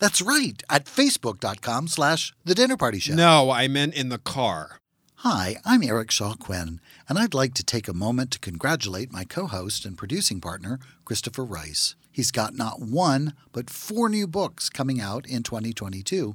That's right, at facebook.com slash the dinner party show. No, I meant in the car. Hi, I'm Eric Shaw Quinn, and I'd like to take a moment to congratulate my co host and producing partner, Christopher Rice. He's got not one, but four new books coming out in 2022.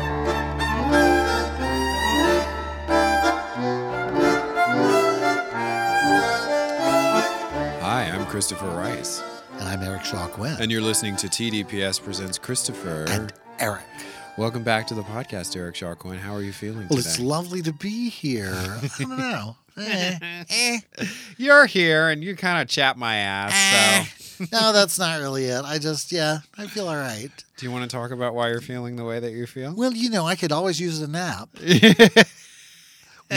Christopher Rice, And I'm Eric Quinn. and you're listening to TDPS Presents Christopher. And Eric. Welcome back to the podcast, Eric Shaw Quinn. How are you feeling Well, today? it's lovely to be here. I don't know. Eh, eh, You're here, and you kind of chat my ass. eh. So, No, that's not really it. I just, yeah, I feel all right. do you want to talk about why you're feeling the way that you feel? Well, you know, I could always use a nap.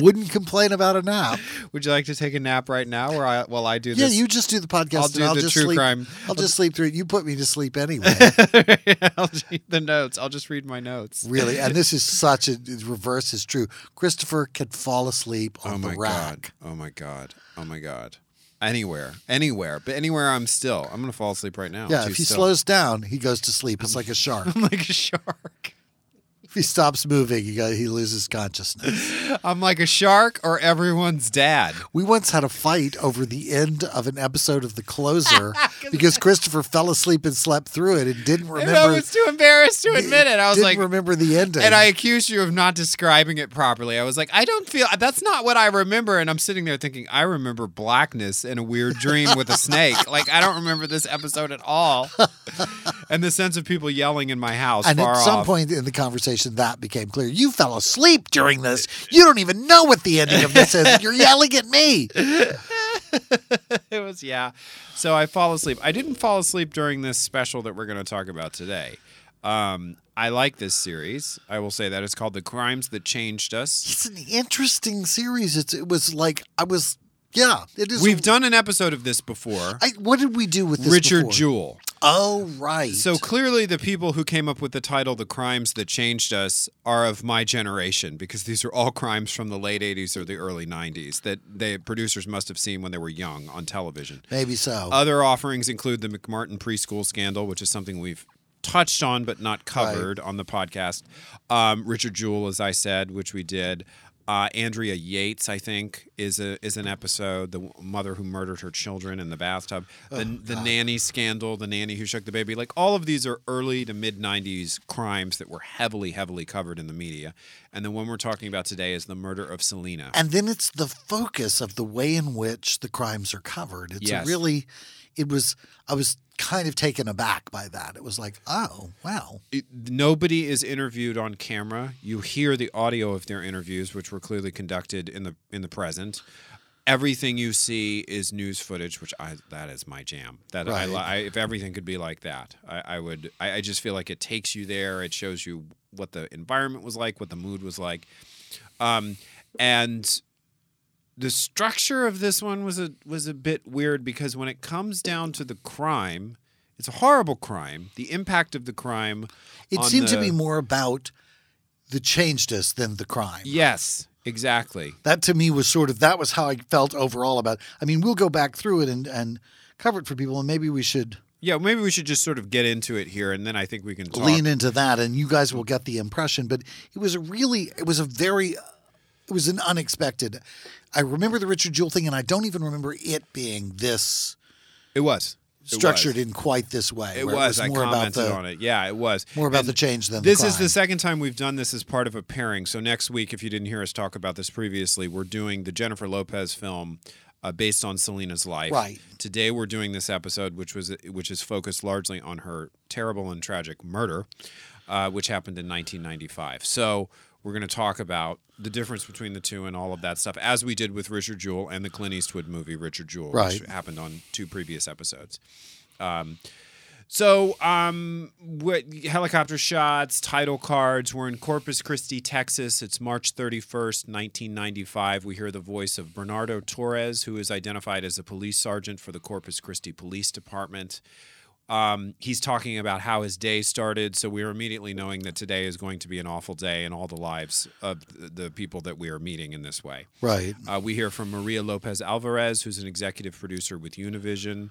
Wouldn't complain about a nap. Would you like to take a nap right now, or I, while I do Yeah, this? Yeah, you just do the podcast. I'll and do I'll the just true sleep. crime. I'll just sleep through it. You put me to sleep anyway. I'll read the notes. I'll just read my notes. really, and this is such a reverse is true. Christopher can fall asleep on Oh the my rack. god! Oh my god! Oh my god! Anywhere, anywhere, but anywhere I'm still. I'm gonna fall asleep right now. Yeah, if he still. slows down, he goes to sleep. It's like a shark. I'm like a shark. He stops moving, he go, he loses consciousness. I'm like a shark or everyone's dad. We once had a fight over the end of an episode of The Closer because Christopher fell asleep and slept through it and didn't And I remember. was too embarrassed to admit it. I was didn't like, remember the ending. and I accused you of not describing it properly. I was like, I don't feel that's not what I remember. And I'm sitting there thinking, I remember blackness and a weird dream with a snake. Like I don't remember this episode at all. and the sense of people yelling in my house and at some off. point in the conversation, that became clear. You fell asleep during this. You don't even know what the ending of this is. You're yelling at me. it was yeah. So I fall asleep. I didn't fall asleep during this special that we're going to talk about today. Um, I like this series. I will say that it's called "The Crimes That Changed Us." It's an interesting series. It's, it was like I was. Yeah, it is. We've done an episode of this before. I, what did we do with this? Richard before? Jewell. Oh right. So clearly, the people who came up with the title "The Crimes That Changed Us" are of my generation because these are all crimes from the late '80s or the early '90s that the producers must have seen when they were young on television. maybe so. Other offerings include the McMartin preschool scandal, which is something we've touched on but not covered on the podcast. Um, Richard Jewell, as I said, which we did. Uh, Andrea Yates, I think, is a is an episode. The mother who murdered her children in the bathtub. The, the nanny scandal. The nanny who shook the baby. Like all of these are early to mid '90s crimes that were heavily, heavily covered in the media. And the one we're talking about today is the murder of Selena. and then it's the focus of the way in which the crimes are covered. It's Yes. really. It was. I was kind of taken aback by that. It was like, oh wow. it- nobody is interviewed on camera. You hear the audio of their interviews, which were clearly conducted in the in the present. Everything you see is news footage, which I that is my jam. That I, Right. li- I if everything could be like that, I, I would. I, I just feel like it takes you there. It shows you what the environment was like, what the mood was like, um, and the structure of this one was a was a bit weird because when it comes down to the crime, it's a horrible crime. The impact of the crime. It seemed to be more about the changed us than the crime. Yes. exactly. That to me was sort of that was how I felt overall about. It. I mean, we'll go back through it and and cover it for people, and maybe we should Yeah, maybe we should just sort of get into it here, and then I think we can talk. lean into that, and you guys will get the impression. But it was a really, it was a very, it was an unexpected. I remember the Richard Jewell thing, and I don't even remember it being this It was It structured was. in quite this way. It where was. I more about commented the on it. Yeah, it was. more about And the change than This the is the second time we've done this as part of a pairing. So next week, if you didn't hear us talk about this previously, we're doing the Jennifer Lopez film uh, based on Selena's life. Right. Today we're doing this episode, which was which is focused largely on her terrible and tragic murder, uh, which happened in 1995. So. We're going to talk about the difference between the two and all of that stuff, as we did with Richard Jewell and the Clint Eastwood movie Richard Jewell, which happened on two previous episodes. So, um, what, helicopter shots, title cards. We're in Corpus Christi, Texas. It's March 31st, 1995. We hear the voice of Bernardo Torres, who is identified as a police sergeant for the Corpus Christi Police Department. Um, he's talking about how his day started. So, we are immediately knowing that today is going to be an awful day in all the lives of the people that we are meeting in this way. right. Uh, we hear from Maria Lopez Alvarez, who's an executive producer with Univision.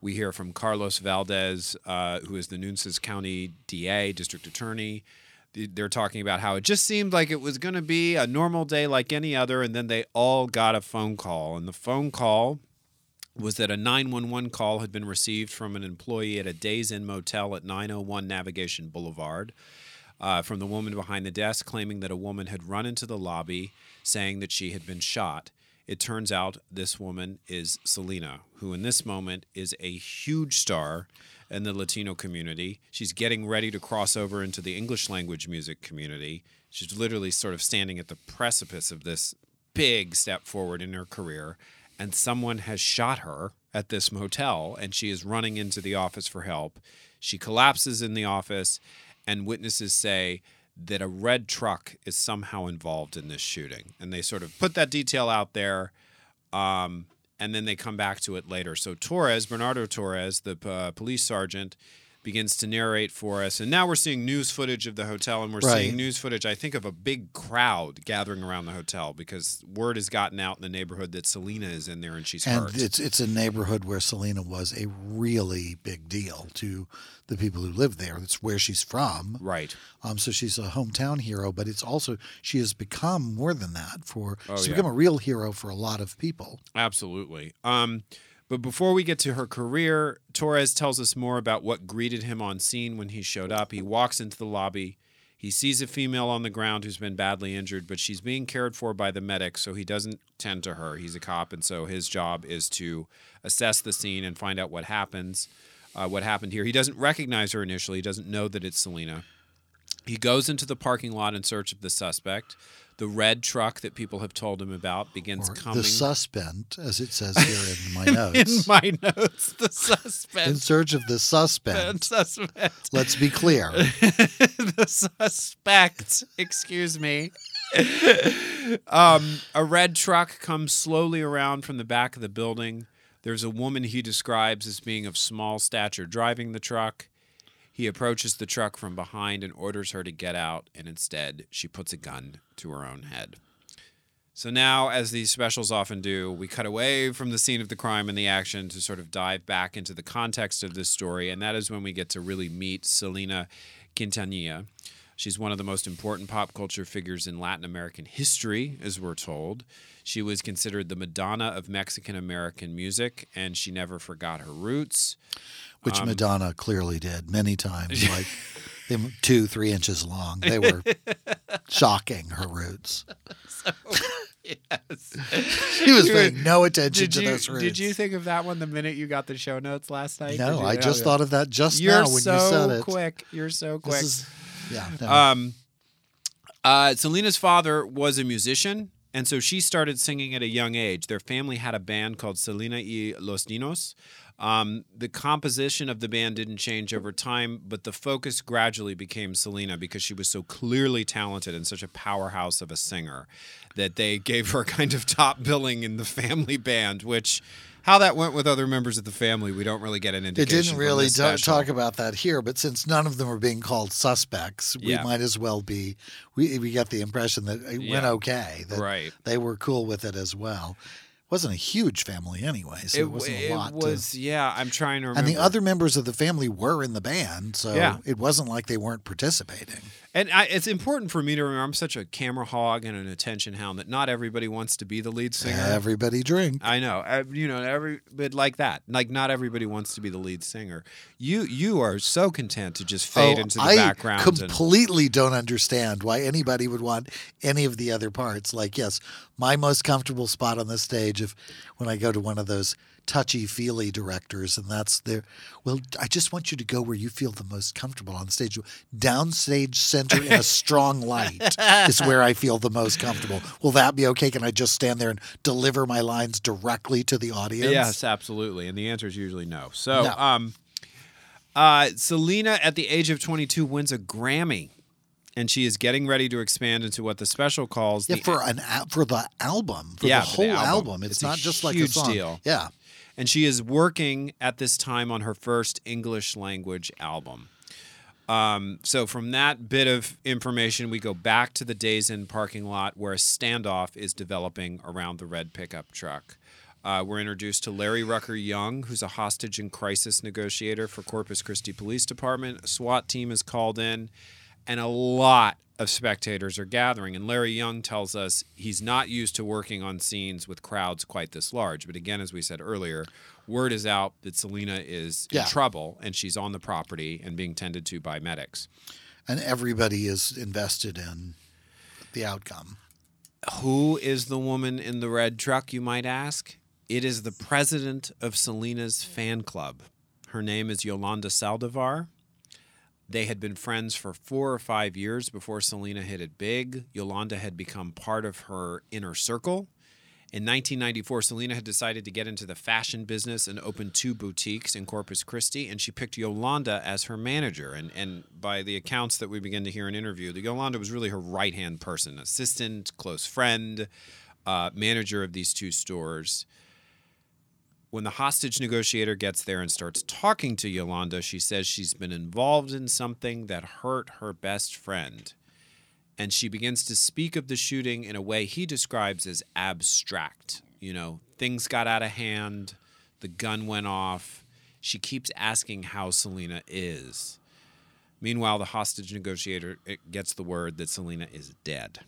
We hear from Carlos Valdez, uh, who is the Nueces County DA, district attorney. They're talking about how it just seemed like it was going to be a normal day like any other, and then they all got a phone call. And the phone call was that a 911 call had been received from an employee at a Days Inn motel at 901 Navigation Boulevard uh, from the woman behind the desk claiming that a woman had run into the lobby saying that she had been shot. It turns out this woman is Selena, who in this moment is a huge star in the Latino community. She's getting ready to cross over into the English language music community. She's literally sort of standing at the precipice of this big step forward in her career. And someone has shot her at this motel, and she is running into the office for help. She collapses in the office, and witnesses say that a red truck is somehow involved in this shooting. And they sort of put that detail out there, um, and then they come back to it later. So Torres, Bernardo Torres, the uh, police sergeant, begins to narrate for us. And now we're seeing news footage of the hotel, and we're Right. seeing news footage, I think, of a big crowd gathering around the hotel because word has gotten out in the neighborhood that Selena is in there and she's and hurt. it's it's a neighborhood where Selena was a really big deal to the people who live there. It's where she's from. right. Um, so she's a hometown hero, but it's also she has become more than that for Oh, she's yeah. become a real hero for a lot of people. Absolutely. Um, but before we get to her career, Torres tells us more about what greeted him on scene when he showed up. He walks into the lobby. He sees a female on the ground who's been badly injured, but she's being cared for by the medic, so he doesn't tend to her. He's a cop, and so his job is to assess the scene and find out what happens, uh, what happened here. He doesn't recognize her initially. He doesn't know that it's Selena. He goes into the parking lot in search of the suspect. The red truck that people have told him about begins Or coming the suspect, as it says here in my notes. in my notes, the suspect. in search of the suspect. suspect. Let's be clear. the suspect. Excuse me. um, a red truck comes slowly around from the back of the building. There's a woman he describes as being of small stature driving the truck. He approaches the truck from behind and orders her to get out, and instead, she puts a gun to her own head. So now, as these specials often do, we cut away from the scene of the crime and the action to sort of dive back into the context of this story, and that is when we get to really meet Selena Quintanilla. She's one of the most important pop culture figures in Latin American history, as we're told. She was considered the Madonna of Mexican American music, and she never forgot her roots. Which Um, Madonna clearly did many times, like they two, three inches long. They were shocking, her roots. Yes. She was You- paying no attention to you, those roots. did you think of that one the minute you got the show notes last night? No, I just thought of that just You're now when so you said it. quick. You're so This quick. is- yeah. no. Um, uh, Selena's father was a musician, and so she started singing at a young age. Their family had a band called Selena y Los Dinos. Um, the composition of the band didn't change over time, but the focus gradually became Selena because she was so clearly talented and such a powerhouse of a singer that they gave her kind of top billing in the family band, which how that went with other members of the family, we don't really get an indication. It didn't really talk about that here, but since none of them are being called suspects, we Yeah. might as well be. We we get the impression that it went okay. That Right. They were cool with it as well. Wasn't a huge family anyway, so it, wasn't a it lot. to- was, yeah. I'm trying to remember. and the other members of the family were in the band, so Yeah. it wasn't like they weren't participating. And I, it's important for me to remember I'm such a camera hog and an attention hound that not everybody wants to be the lead singer. Everybody drink. I know, uh, you know, every but like that. Like not everybody wants to be the lead singer. You you are so content to just fade Oh, into the I background. I completely don't understand why anybody would want any of the other parts. Like, yes, my most comfortable spot on the stage if when I go to one of those touchy feely directors, and that's there. Well, I just want you to go where you feel the most comfortable on stage. Downstage center in a strong light is where I feel the most comfortable. Will that be okay? Can I just stand there and deliver my lines directly to the audience? Yes, absolutely. And the answer is usually no. So, No. um, uh, Selena, at the age of 22, wins a Grammy, and she is getting ready to expand into what the special calls Yeah, the for an al- for the album, for Yeah, the whole the album. album. It's, It's not just like a song. deal. Yeah. And she is working at this time on her first English language album. Um, so from that bit of information, we go back to the Days Inn parking lot where a standoff is developing around the red pickup truck. Uh, we're introduced to Larry Rucker Young, who's a hostage and crisis negotiator for Corpus Christi Police Department. A SWAT team is called in, and a lot of spectators are gathering. And Larry Young tells us he's not used to working on scenes with crowds quite this large. But again, as we said earlier, word is out that Selena is Yeah. in trouble and she's on the property and being tended to by medics. And everybody is invested in the outcome. Who is the woman in the red truck, you might ask? It is the president of Selena's fan club. Her name is Yolanda Saldivar. They had been friends for four or five years before Selena hit it big. Yolanda had become part of her inner circle. In 1994, Selena had decided to get into the fashion business and open two boutiques in Corpus Christi, and she picked Yolanda as her manager. And, and by the accounts that we begin to hear in interview, the Yolanda was really her right hand person, assistant, close friend, uh, manager of these two stores. When the hostage negotiator gets there and starts talking to Yolanda, she says she's been involved in something that hurt her best friend and she begins to speak of the shooting in a way he describes as abstract. You know, things got out of hand, the gun went off. She keeps asking how Selena is. Meanwhile, the hostage negotiator gets the word that Selena is dead.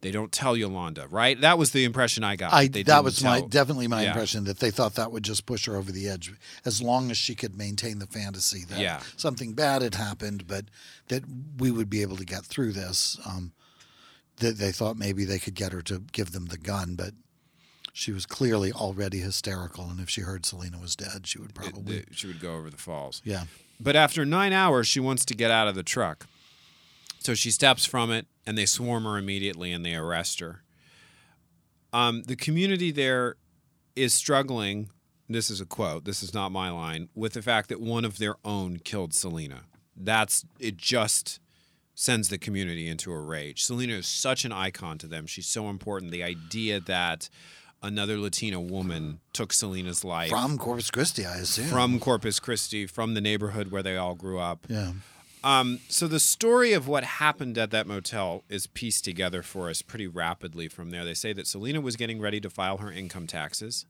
They don't tell Yolanda, right? That was the impression I got. I that was my definitely my Yeah. impression that they thought that would just push her over the edge as long as she could maintain the fantasy that Yeah. something bad had happened, but that we would be able to get through this. Um, that they thought maybe they could get her to give them the gun, but she was clearly already hysterical, and if she heard Selena was dead, she would it- probably she would go over the falls. yeah. But after nine hours, she wants to get out of the truck. So she steps from it, and they swarm her immediately and they arrest her. Um, the community there is struggling. This is a quote. This is not my line. With the fact that one of their own killed Selena. That's it. Just sends the community into a rage. Selena is such an icon to them. She's so important. The idea that another Latina woman took Selena's life From Corpus Christi, I assume. from Corpus Christi, from the neighborhood where they all grew up. yeah. Um, so the story of what happened at that motel is pieced together for us pretty rapidly from there. They say that Selena was getting ready to file her income taxes,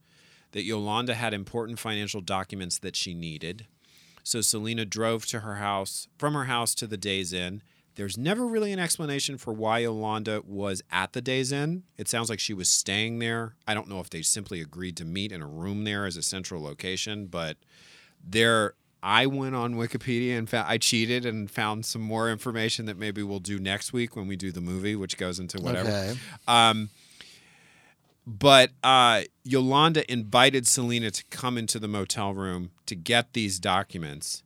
that Yolanda had important financial documents that she needed. So Selena drove to her house, from her house to the Days Inn. There's never really an explanation for why Yolanda was at the Days Inn. It sounds like she was staying there. I don't know if they simply agreed to meet in a room there as a central location, but there I went on Wikipedia and found, I cheated and found some more information that maybe we'll do next week when we do the movie, which goes into whatever. Okay. Um, but uh, Yolanda invited Selena to come into the motel room to get these documents,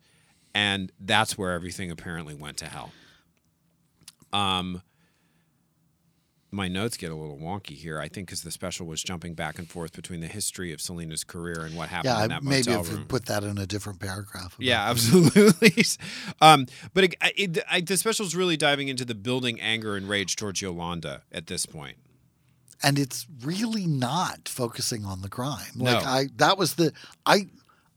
and that's where everything apparently went to hell. Um, my notes get a little wonky here. I think because the special was jumping back and forth between the history of Selena's career and what happened Yeah, in that maybe if room. we put that in a different paragraph. Yeah, absolutely. um, but it, it, I, the special's really diving into the building anger and rage towards Yolanda at this point. and it's really not focusing on the crime. No. Like I that was the I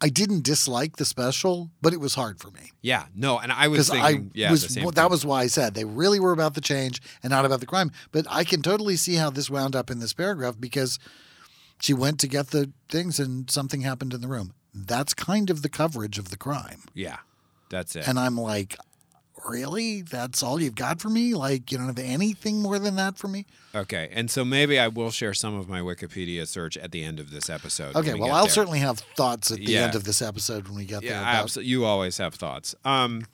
I didn't dislike the special, but it was hard for me. Yeah, no, and I was Because I yeah, was the same that was why I said they really were about the change and not about the crime. But I can totally see how this wound up in this paragraph because she went to get the things and something happened in the room. That's kind of the coverage of the crime. yeah, that's it. And I'm like, really? That's all you've got for me? Like you don't have anything more than that for me? okay, and so maybe I will share some of my Wikipedia search at the end of this episode. Okay, we well, I'll there. certainly have thoughts at the Yeah. end of this episode when we get there. Yeah, about- absolutely. You always have thoughts. Um,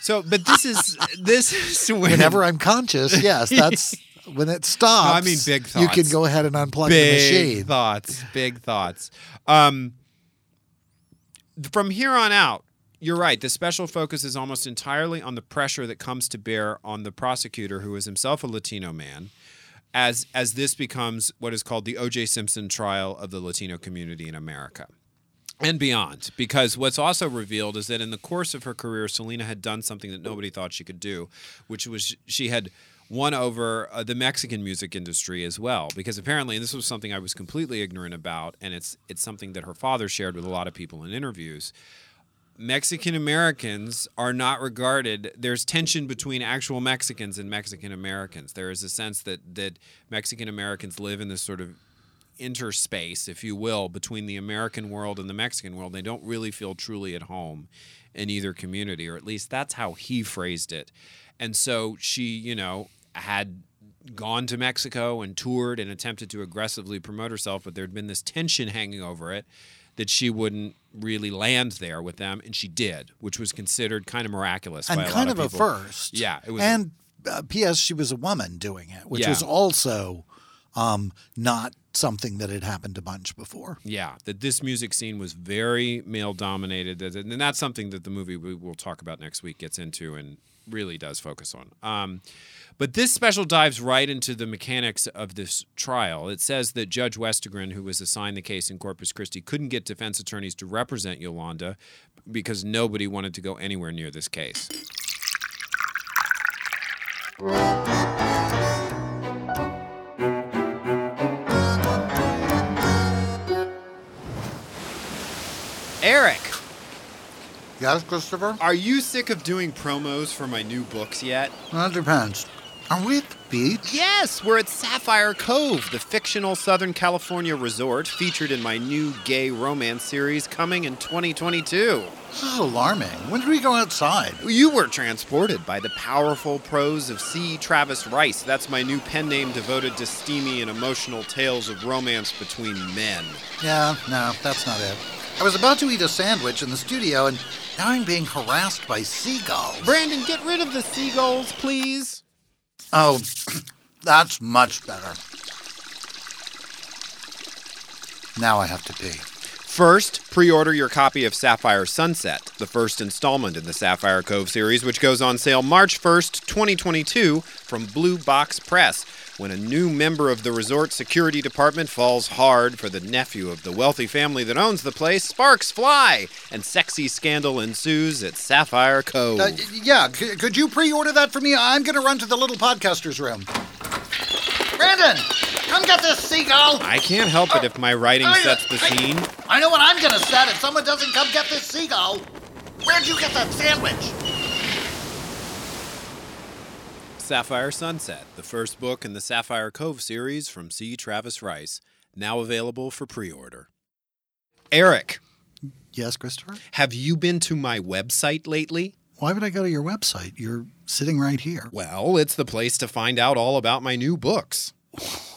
so, but this is this is when, Whenever I'm conscious, yes, that's when it stops. No, I mean big thoughts. You can go ahead and unplug the big machine. thoughts, big thoughts. Um, from here on out, you're right. The special focus is almost entirely on the pressure that comes to bear on the prosecutor, who is himself a Latino man, as as this becomes what is called the O.J. Simpson trial of the Latino community in America. And beyond, because what's also revealed is that in the course of her career, Selena had done something that nobody thought she could do, which was she had won over uh, the Mexican music industry as well. Because apparently, and this was something I was completely ignorant about, and it's it's something that her father shared with a lot of people in interviews. Mexican Americans are not regarded. There's tension between actual Mexicans and Mexican Americans. There is a sense that that Mexican Americans live in this sort of interspace, if you will, between the American world and the Mexican world. They don't really feel truly at home in either community, or at least that's how he phrased it. And so she, you know, had gone to Mexico and toured and attempted to aggressively promote herself, but there'd been this tension hanging over it that she wouldn't really land there with them, and she did, which was considered kind of miraculous and by a kind lot of of a first. Yeah, it was. And uh, P.S. She was a woman doing it, which Yeah. was also um, not something that had happened a bunch before. Yeah, that this music scene was very male dominated, and that's something that the movie we will talk about next week gets into and really does focus on. Um, but this special dives right into the mechanics of this trial. It says that Judge Westergren, who was assigned the case in Corpus Christi, couldn't get defense attorneys to represent Yolanda because nobody wanted to go anywhere near this case. Eric, Yes, Christopher? are you sick of doing promos for my new books yet? That depends. Are we at the beach? Yes, we're at Sapphire Cove, the fictional Southern California resort featured in my new gay romance series coming in 2022. This is alarming. When did we go outside? You were transported by the powerful prose of C. Travis Rice. That's my new pen name devoted to steamy and emotional tales of romance between men. Yeah, no, that's not it. I was about to eat a sandwich in the studio, and now I'm being harassed by seagulls. Brandon, get rid of the seagulls, please. Oh, that's much better. Now I have to pee. First, pre order your copy of Sapphire Sunset, the first installment in the Sapphire Cove series, which goes on sale March 1st, 2022, from Blue Box Press. When a new member of the resort security department falls hard for the nephew of the wealthy family that owns the place, sparks fly, and sexy scandal ensues at Sapphire Cove. Uh, yeah, c- could you pre-order that for me? I'm going to run to the little podcaster's room. Brandon, come get this seagull. I can't help it if my writing sets the scene. I know what I'm going to set if someone doesn't come get this seagull. Where'd you get that sandwich? Sapphire Sunset, the first book in the Sapphire Cove series from C. Travis Rice, now available for pre order. Eric, Yes, Christopher? have you been to my website lately? Why would I go to your website? You're sitting right here. Well, it's the place to find out all about my new books.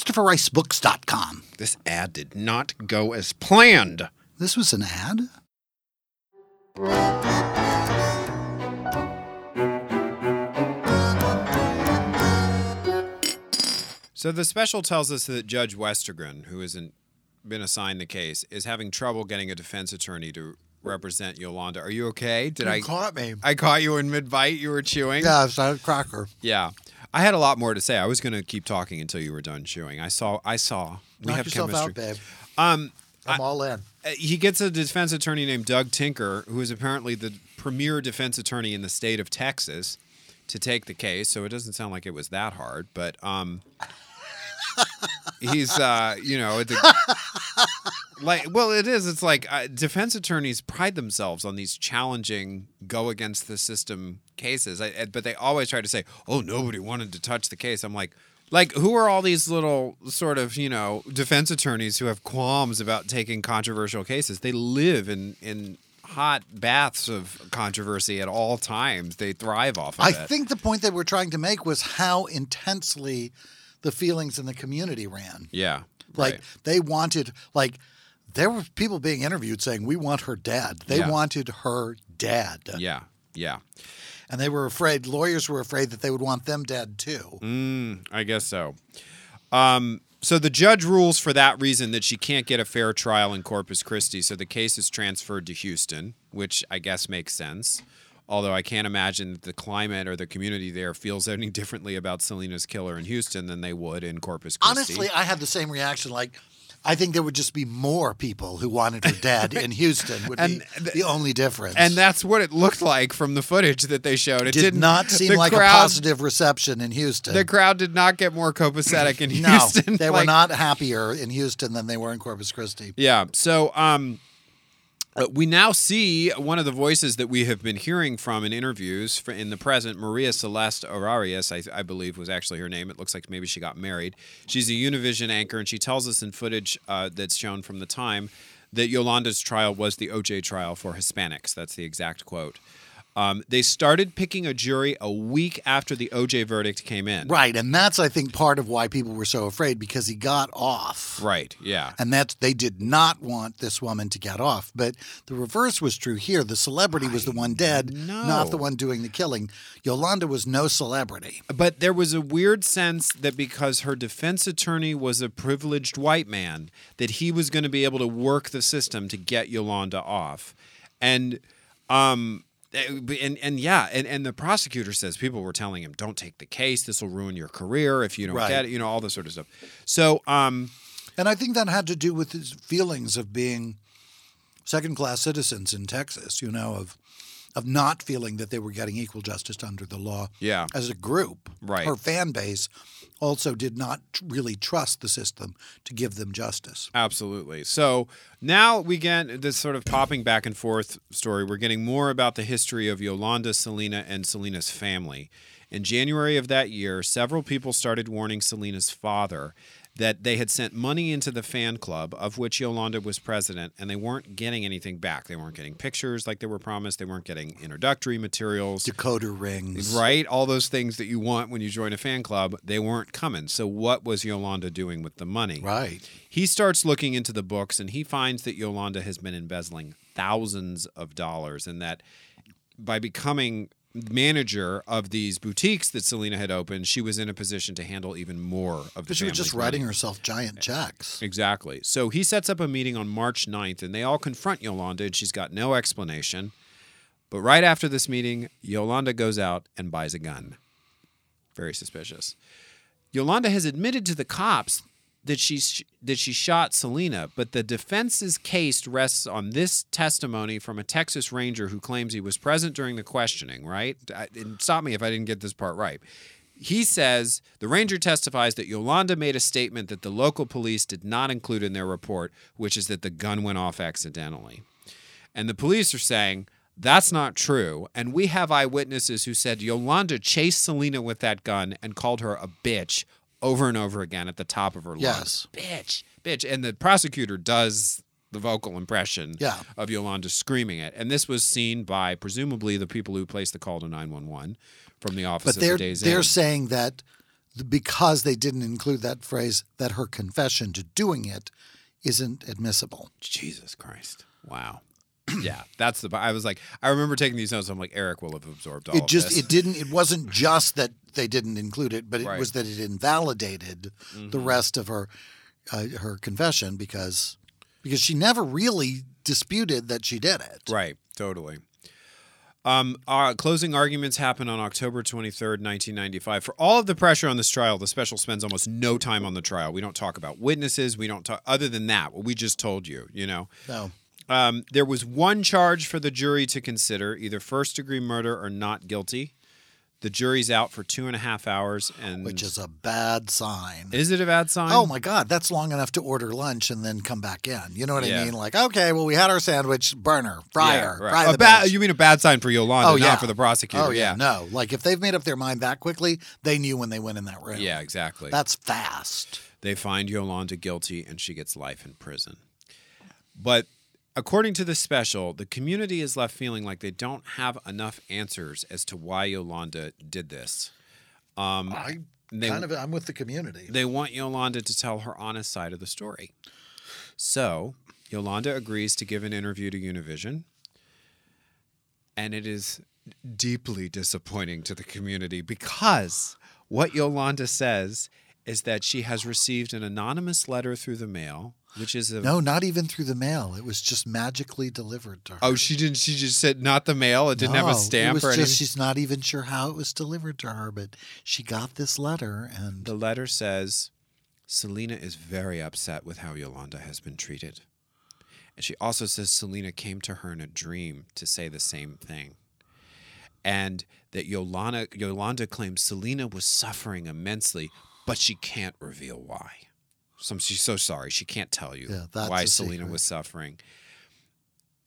ChristopherRiceBooks.com. This ad did not go as planned. This was an ad? So the special tells us that Judge Westergren, who hasn't been assigned the case, is having trouble getting a defense attorney to represent Yolanda. Are you okay? Did I caught me. I caught you in mid bite? You were chewing? Yeah, it's a cracker. Yeah. I had a lot more to say. I was going to keep talking until you were done chewing. I saw I saw we Knock have yourself chemistry. out, babe. Um I'm all in. uh, he gets a defense attorney named Doug Tinker, who is apparently the premier defense attorney in the state of Texas, to take the case. So it doesn't sound like it was that hard, but um, he's uh, you know, like well, it is. It's like uh, defense attorneys pride themselves on these challenging, go against the system cases, I, I- but they always try to say, "Oh, nobody wanted to touch the case." I'm like. Like, who are all these little sort of, you know, defense attorneys who have qualms about taking controversial cases? They live in, in hot baths of controversy at all times. They thrive off of it. I it. think the point that we're trying to make was how intensely the feelings in the community ran. Yeah. Like right. they wanted, like there were people being interviewed saying, "We want her dead." They Yeah. wanted her dead, Yeah. Yeah. and they were afraid. Lawyers were afraid that they would want them dead too. Mm, I guess so. Um, so the judge rules for that reason that she can't get a fair trial in Corpus Christi, so the case is transferred to Houston, which I guess makes sense. Although I can't imagine that the climate or the community there feels any differently about Selena's killer in Houston than they would in Corpus Christi. Honestly, I had the same reaction. Like, I think there would just be more people who wanted her dead in Houston. Would And be th- the only difference. and that's what it looked like from the footage that they showed. It did didn't not seem like crowd, a positive reception in Houston. The crowd did not get more copacetic in no, Houston. they were not happier in Houston than they were in Corpus Christi. Yeah. So um, uh, we now see one of the voices that we have been hearing from in interviews in the present, Maria Celeste Arias, I, I believe was actually her name. It looks like maybe she got married. She's a Univision anchor, and she tells us in footage uh, that's shown from the time that Yolanda's trial was the OJ trial for Hispanics. That's the exact quote. Um, they started picking a jury a week after the OJ verdict came in. Right, and that's I think part of why people were so afraid because he got off. Right. Yeah. And that they did not want this woman to get off. But the reverse was true here. The celebrity was the one dead, know. not the one doing the killing. Yolanda was no celebrity. But there was a weird sense that because her defense attorney was a privileged white man, that he was going to be able to work the system to get Yolanda off. And um and and yeah, and, and the prosecutor says people were telling him, "Don't take the case. This will ruin your career if you don't Right. get it." You know, all this sort of stuff. So, um, And I think that had to do with his feelings of being second class citizens in Texas, you know, of of not feeling that they were getting equal justice under the law Yeah. as a group. Right. Her fan base also did not really trust the system to give them justice. Absolutely. So now we get this sort of popping back and forth story. We're getting more about the history of Yolanda, Selena, and Selena's family. In January of that year, several people started warning Selena's father that they had sent money into the fan club, of which Yolanda was president, and they weren't getting anything back. They weren't getting pictures like they were promised. They weren't getting introductory materials. Decoder rings. Right? All those things that you want when you join a fan club, they weren't coming. So, what was Yolanda doing with the money? Right. He starts looking into the books and he finds that Yolanda has been embezzling thousands of dollars and that by becoming manager of these boutiques that Selena had opened, she was in a position to handle even more of the But she was just family's writing herself giant checks. Exactly. So he sets up a meeting on March 9th and they all confront Yolanda and she's got no explanation. But right after this meeting, Yolanda goes out and buys a gun. Very suspicious. Yolanda has admitted to the cops that she that she shot Selena, but the defense's case rests on this testimony from a Texas Ranger who claims he was present during the questioning. Right? I- stop me if I didn't get this part right. he says the ranger testifies that Yolanda made a statement that the local police did not include in their report, which is that the gun went off accidentally. And the police are saying that's not true. And we have eyewitnesses who said Yolanda chased Selena with that gun and called her a bitch over and over again at the top of her lungs. Yes. Bitch, bitch. And the prosecutor does the vocal impression Yeah. of Yolanda screaming it. And this was seen by presumably the people who placed the call to 911 from the office But of they're the Days they're Inn. saying that because they didn't include that phrase, that her confession to doing it isn't admissible. Jesus Christ. Wow. Yeah, that's the. I was like, I remember taking these notes. I'm like, Eric will have absorbed all it of just this. it didn't it wasn't just that they didn't include it, but it Right. was that it invalidated the Mm-hmm. rest of her uh, her confession because because she never really disputed that she did it. Right, totally. Um, our closing arguments happened on October 23rd, 1995. For all of the pressure on this trial, the special spends almost no time on the trial. We don't talk about witnesses. We don't talk, other than that, what we just told you, you know. No. Um, there was one charge for the jury to consider either first degree murder or not guilty. The jury's out for two and a half hours. and Which is a bad sign. Is it a bad sign? Oh my God, that's long enough to order lunch and then come back in. You know what Yeah. I mean? Like, okay, well, we had our sandwich, burner, Yeah, fryer, right. fry a bitch. you mean a bad sign for Yolanda, Oh, yeah. not for the prosecutor. Oh yeah, yeah. no. Like if they've made up their mind that quickly, they knew when they went in that room. Yeah, exactly. that's fast. They find Yolanda guilty and she gets life in prison. But according to the special, the community is left feeling like they don't have enough answers as to why Yolanda did this. Um, I they- kind of I'm with the community. They want Yolanda to tell her honest side of the story. So Yolanda agrees to give an interview to Univision. And it is deeply disappointing to the community because what Yolanda says is that she has received an anonymous letter through the mail, which is a. no, not even through the mail. It was just magically delivered to her. Oh, she didn't. She just said not the mail. It didn't have a stamp It was or anything. just she's not even sure how it was delivered to her, but she got this letter and The letter says Selena is very upset with how Yolanda has been treated. And she also says Selena came to her in a dream to say the same thing. And that Yolanda, Yolanda claims Selena was suffering immensely, but she can't reveal why. So she's so sorry. She can't tell you Yeah, why Selena was suffering.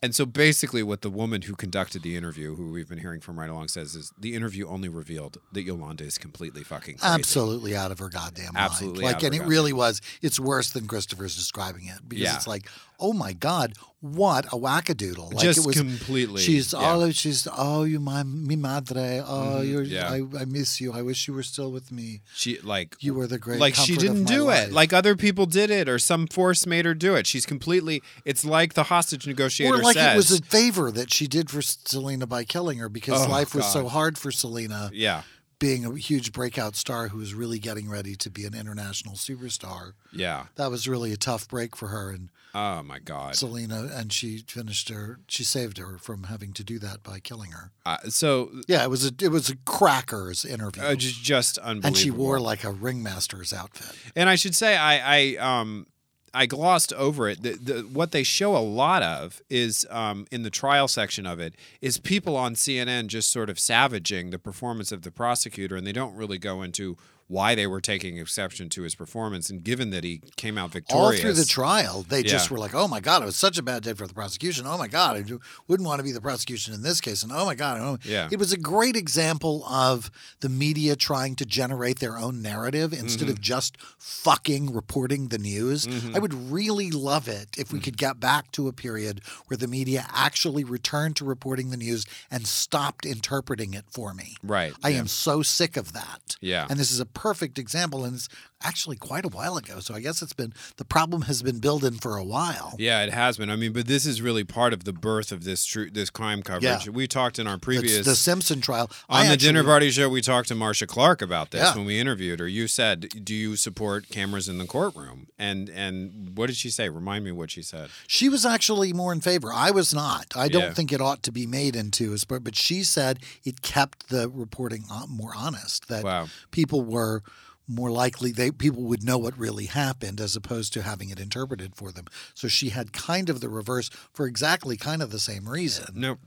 And so basically, what the woman who conducted the interview, who we've been hearing from right along, says is the interview only revealed that Yolanda is completely fucking crazy. absolutely out of her goddamn mind. Absolutely Like and it really was it's worse than Christopher's describing it because Yeah. it's like, "Oh my god, what a wackadoodle." Like Just it was completely, She's yeah. oh she's oh you my mi madre. Oh you're Mm-hmm. yeah. I, I miss you. I wish you were still with me. She like You were the great like she didn't do life. it like other people did it or some force made her do it. She's completely. It's like the hostage negotiator Or like says. it was a favor that she did for Selena by killing her because Oh, life was so hard for Selena yeah, being a huge breakout star who was really getting ready to be an international superstar. yeah. That was really a tough break for her and Oh my god. Selena and she finished her she saved her from having to do that by killing her. Uh, so Yeah, it was a it was a crackers interview. uh, just just unbelievable. and she wore like a ringmaster's outfit. And I should say, I, I um, I glossed over it. The, the, what they show a lot of is um, in the trial section of it is people on CNN just sort of savaging the performance of the prosecutor, and they don't really go into why they were taking exception to his performance. And given that he came out victorious, All through the trial, they just were like, "Oh my god, it was such a bad day for the prosecution. Oh my god, I wouldn't want to be the prosecution in this case." And oh my god, oh. Yeah. it was a great example of the media trying to generate their own narrative instead Mm-hmm. of just fucking reporting the news. I would really love it if we Mm-hmm. could get back to a period where the media actually returned to reporting the news and stopped interpreting it for me. right? I yeah. am so sick of that. Yeah. And this is a perfect example, and it's actually quite a while ago. So I guess it's been the problem has been building for a while. Yeah, it has been. I mean, but this is really part of the birth of this true this crime coverage. Yeah. We talked in our It's previous the Simpson trial. On I the dinner party show, we talked to Marcia Clark about this Yeah. when we interviewed her. You said, "Do you support cameras in the courtroom?" And and what did she say? Remind me what she said. She was actually more in favor. I was not. I don't Yeah. think it ought to be made into a but she said it kept the reporting uh, more honest. That Wow. people were more likely they people would know what really happened as opposed to having it interpreted for them. So she had kind of the reverse for exactly kind of the same reason. No,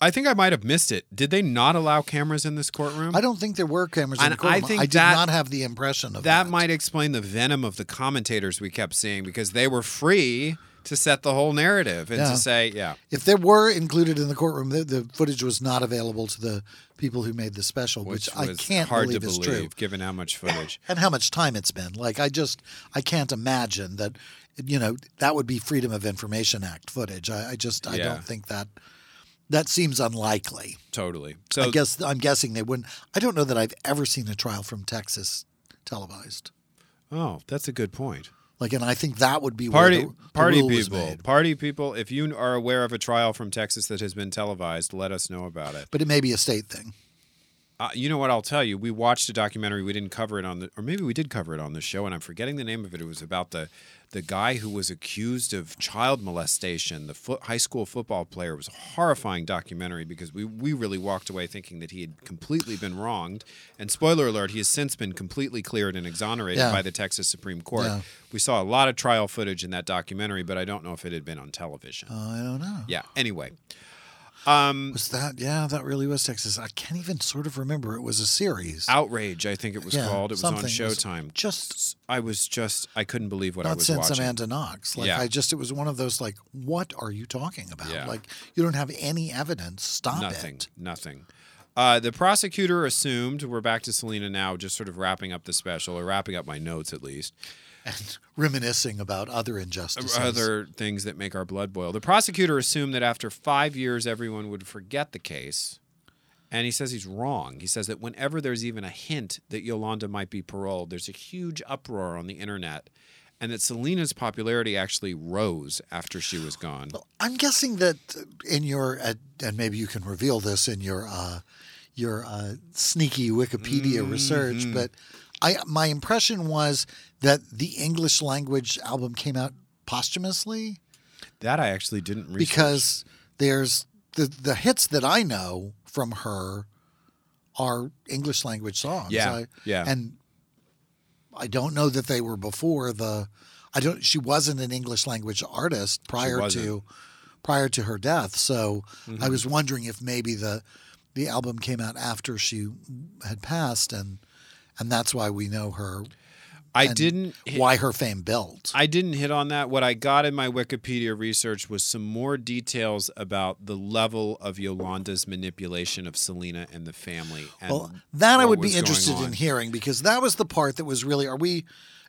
I think I might have missed it. Did they not allow cameras in this courtroom? I don't think there were cameras in And the courtroom. I think did that- not have the impression of that. that might explain the venom of the commentators we kept seeing because they were free to set the whole narrative and Yeah. to say, yeah, If there were included in the courtroom, the, the footage was not available to the people who made the special, which, which I can't hard believe to is believe true. given how much footage. And how much time it's been. Like I just I can't imagine that you know, that would be Freedom of Information Act footage. I, I just I Yeah. don't think that that seems unlikely. totally. So I guess I'm guessing they wouldn't I don't know that I've ever seen a trial from Texas televised. Oh, that's a good point. Like, and I think that would be Party the, the party rule people, party people. If you are aware of a trial from Texas that has been televised, let us know about it. But it may be a state thing. Uh, you know what? I'll tell you. We watched a documentary. We didn't cover it on the, or maybe we did cover it on the show, and I'm forgetting the name of it. It was about the the guy who was accused of child molestation. The foot, high school football player It was a horrifying documentary because we we really walked away thinking that he had completely been wronged. And spoiler alert: he has since been completely cleared and exonerated Yeah. by the Texas Supreme Court. Yeah. We saw a lot of trial footage in that documentary, but I don't know if it had been on television. I don't know. yeah. Anyway. Um, Was that? Yeah, that really was Texas. I can't even sort of remember. It was a series. Outrage, I think it was Yeah, called. It was on something was Showtime. just I was just I couldn't believe what I not was since watching. Amanda Knox. Like Yeah. I just, it was one of those like, what are you talking about? Yeah. Like you don't have any evidence. Stop nothing, it. nothing. Uh, the prosecutor assumed we're back to Selena now, just sort of wrapping up the special or wrapping up my notes at least. And reminiscing about other injustices. Other things that make our blood boil. The prosecutor assumed that after five years, everyone would forget the case. And he says he's wrong. He says that whenever there's even a hint that Yolanda might be paroled, there's a huge uproar on the internet. And that Selena's popularity actually rose after she was gone. Well, I'm guessing that in your, uh, and maybe you can reveal this in your uh, your uh, sneaky Wikipedia research, Mm-hmm. but I my impression was that the English language album came out posthumously. That I actually didn't research. because there's the the hits that I know from her are English language songs. Yeah, I- yeah. and I don't know that they were before the. I don't. She wasn't an English language artist prior to prior to her death. So Mm-hmm. I was wondering if maybe the the album came out after she had passed, and and that's why we know her. I didn't hit- Why her fame built. I didn't hit on that. What I got in my Wikipedia research was some more details about the level of Yolanda's manipulation of Selena and the family. And Well, that I would be interested in hearing because that was the part that was really. Are we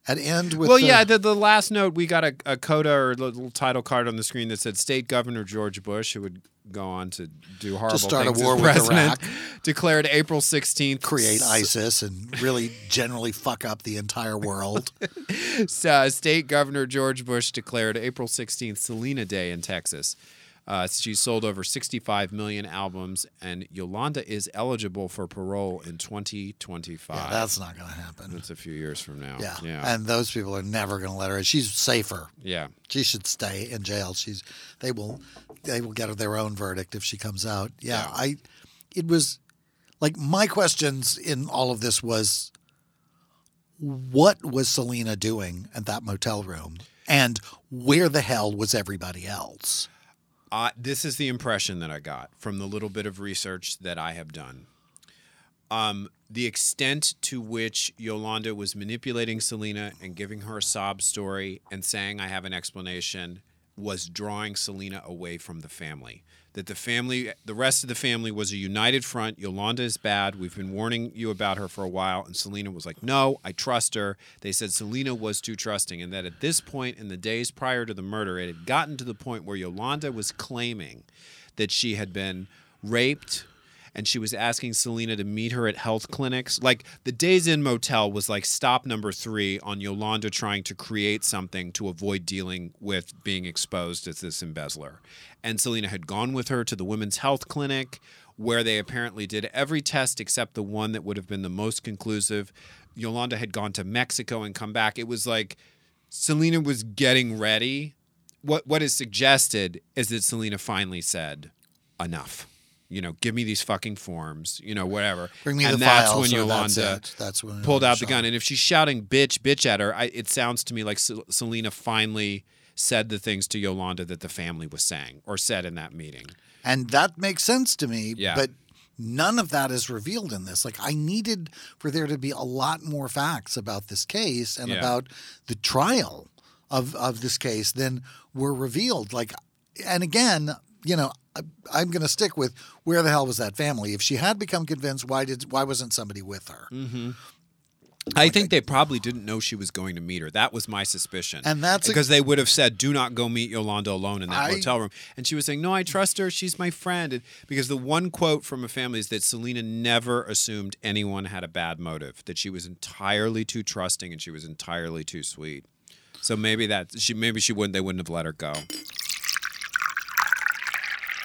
at end with? Well, the, yeah, the, the last note we got a, a coda or a little title card on the screen that said State Governor George Bush, who would go on to do horrible start a things war as with president, Iraq. declared April 16th create ISIS and really generally fuck up the entire world. uh, State Governor George Bush declared April 16th Selena Day in Texas. Uh, she sold over 65 million albums, and Yolanda is eligible for parole in 2025. yeah, that's not going to happen. That's a few years from now. Yeah. yeah, and those people are never going to let her. She's safer. yeah. She should stay in jail. She's they will they will get their own verdict if she comes out. Yeah, Yeah. I it was like my questions in all of this was what was Selena doing at that motel room and where the hell was everybody else? Uh, this is the impression that I got from the little bit of research that I have done. Um, the extent to which Yolanda was manipulating Selena and giving her a sob story and saying, I have an explanation, was drawing Selena away from the family. That the family, the rest of the family was a united front. Yolanda is bad. We've been warning you about her for a while. And Selena was like, No, I trust her. They said Selena was too trusting. And that at this point in the days prior to the murder, it had gotten to the point where Yolanda was claiming that she had been raped and she was asking Selena to meet her at health clinics. Like the Days Inn Motel was like stop number three on Yolanda trying to create something to avoid dealing with being exposed as this embezzler. And Selena had gone with her to the women's health clinic where they apparently did every test except the one that would have been the most conclusive. Yolanda had gone to Mexico and come back. It was like Selena was getting ready. What what is suggested is that Selena finally said, enough. You know, give me these fucking forms, you know, whatever. Bring me and the that's files. when so Yolanda that's, it. that's when pulled out the gun. And if she's shouting bitch, bitch at her, I, it sounds to me like Sel- Selena finally said the things to Yolanda that the family was saying or said in that meeting. And that makes sense to me. Yeah. But none of that is revealed in this. Like, I needed for there to be a lot more facts about this case and Yeah. about the trial of, of this case than were revealed. Like, and again, you know, I'm going to stick with where the hell was that family? If she had become convinced, why did why wasn't somebody with her? Mm. I think they probably didn't know she was going to meet her. That was my suspicion. And that's a- because they would have said, "Do not go meet Yolanda alone in that I- hotel room." And she was saying, "No, I trust her. She's my friend." And because the one quote from a family is that Selena never assumed anyone had a bad motive; that she was entirely too trusting and she was entirely too sweet. So maybe that she maybe she wouldn't they wouldn't have let her go.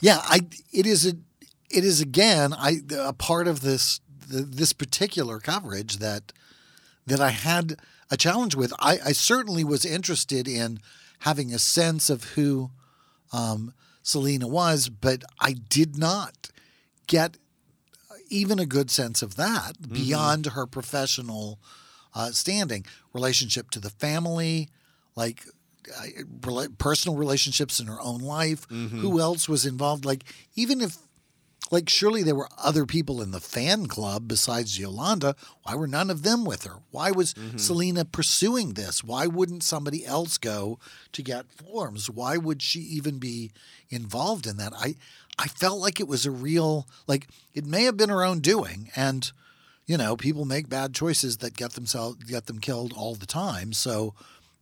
Yeah, I it is a it is again I a part of this the, this particular coverage that that I had a challenge with. I, I certainly was interested in having a sense of who um, Selena was, but I did not get even a good sense of that beyond her professional uh, standing, relationship to the family, like uh, personal relationships in her own life. Mm-hmm. Who else was involved? Like even if, like surely there were other people in the fan club besides Yolanda. Why were none of them with her? Why was mm-hmm. Selena pursuing this? Why wouldn't somebody else go to get forms? Why would she even be involved in that? I I felt like it was a real like it may have been her own doing and you know, people make bad choices that get themselves get them killed all the time. So